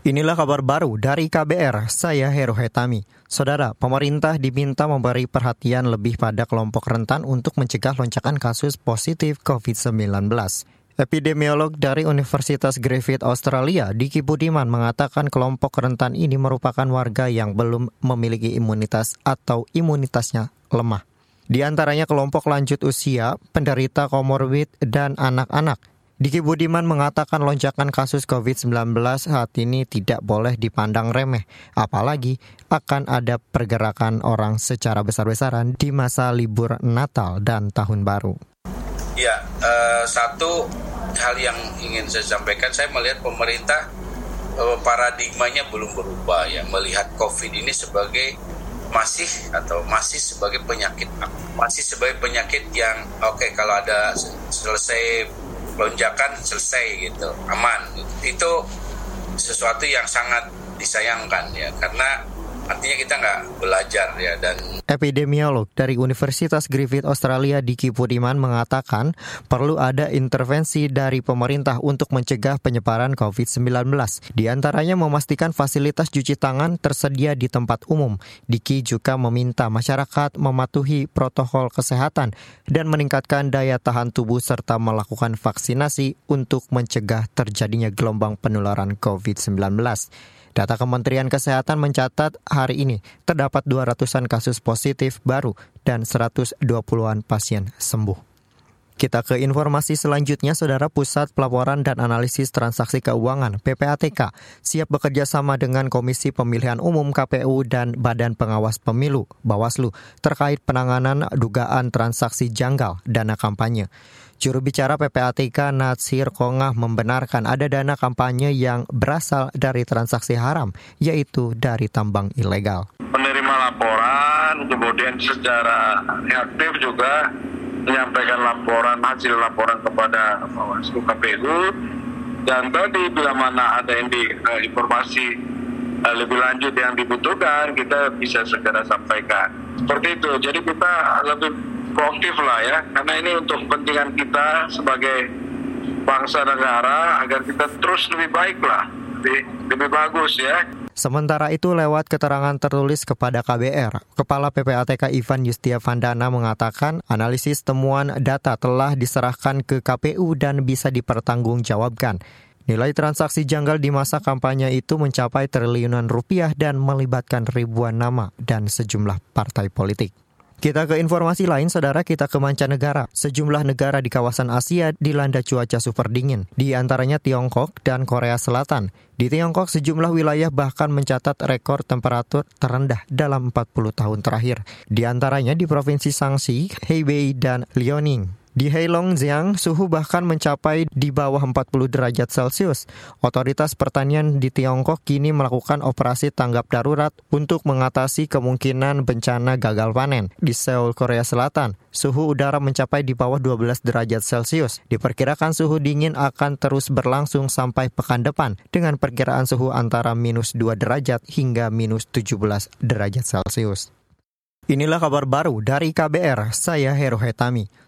Inilah kabar baru dari KBR, saya Heru Hetami. Saudara, pemerintah diminta memberi perhatian lebih pada kelompok rentan untuk mencegah lonjakan kasus positif COVID-19. Epidemiolog dari Universitas Griffith Australia, Diki Budiman mengatakan kelompok rentan ini merupakan warga yang belum memiliki imunitas atau imunitasnya lemah. Di antaranya kelompok lanjut usia, penderita komorbid, dan anak-anak. Diki Budiman mengatakan lonjakan kasus COVID-19 saat ini tidak boleh dipandang remeh, apalagi akan ada pergerakan orang secara besar-besaran di masa libur Natal dan Tahun Baru. Ya, uh, satu hal yang ingin saya sampaikan, saya melihat pemerintah uh, paradigmanya belum berubah ya, melihat COVID ini sebagai masih atau masih sebagai penyakit masih sebagai penyakit yang oke okay, kalau ada selesai lonjakan selesai gitu aman. Itu sesuatu yang sangat disayangkan ya karena artinya kita nggak belajar ya dan epidemiolog dari Universitas Griffith Australia Diki Pudiman mengatakan perlu ada intervensi dari pemerintah untuk mencegah penyebaran COVID-19 di antaranya memastikan fasilitas cuci tangan tersedia di tempat umum. Diki juga meminta masyarakat mematuhi protokol kesehatan dan meningkatkan daya tahan tubuh serta melakukan vaksinasi untuk mencegah terjadinya gelombang penularan COVID-19 Data Kementerian Kesehatan mencatat hari ini terdapat 200-an kasus positif baru dan 120-an pasien sembuh. Kita ke informasi selanjutnya, Saudara Pusat Pelaporan dan Analisis Transaksi Keuangan (PPATK) siap bekerja sama dengan Komisi Pemilihan Umum KPU dan Badan Pengawas Pemilu (Bawaslu) terkait penanganan dugaan transaksi janggal dana kampanye. Juru bicara PPATK Natsir Kongah membenarkan ada dana kampanye yang berasal dari transaksi haram, yaitu dari tambang ilegal. Menerima laporan, kemudian secara reaktif juga menyampaikan laporan hasil laporan kepada Bawaslu KPU dan tadi bila mana ada indi, uh, informasi uh, lebih lanjut yang dibutuhkan kita bisa segera sampaikan. Seperti itu. Jadi kita lebih proaktif lah ya karena ini untuk kepentingan kita sebagai bangsa negara agar kita terus lebih baik lah lebih, lebih bagus ya Sementara itu lewat keterangan tertulis kepada KBR, Kepala PPATK Ivan Yustia Vandana mengatakan analisis temuan data telah diserahkan ke KPU dan bisa dipertanggungjawabkan. Nilai transaksi janggal di masa kampanye itu mencapai triliunan rupiah dan melibatkan ribuan nama dan sejumlah partai politik. Kita ke informasi lain, saudara kita ke mancanegara. Sejumlah negara di kawasan Asia dilanda cuaca super dingin, di antaranya Tiongkok dan Korea Selatan. Di Tiongkok, sejumlah wilayah bahkan mencatat rekor temperatur terendah dalam 40 tahun terakhir. Di antaranya di Provinsi Shanxi, Hebei, dan Liaoning. Di Heilongjiang, suhu bahkan mencapai di bawah 40 derajat Celcius. Otoritas pertanian di Tiongkok kini melakukan operasi tanggap darurat untuk mengatasi kemungkinan bencana gagal panen. Di Seoul, Korea Selatan, suhu udara mencapai di bawah 12 derajat Celcius. Diperkirakan suhu dingin akan terus berlangsung sampai pekan depan dengan perkiraan suhu antara minus 2 derajat hingga minus 17 derajat Celcius. Inilah kabar baru dari KBR, saya Hero Hetami.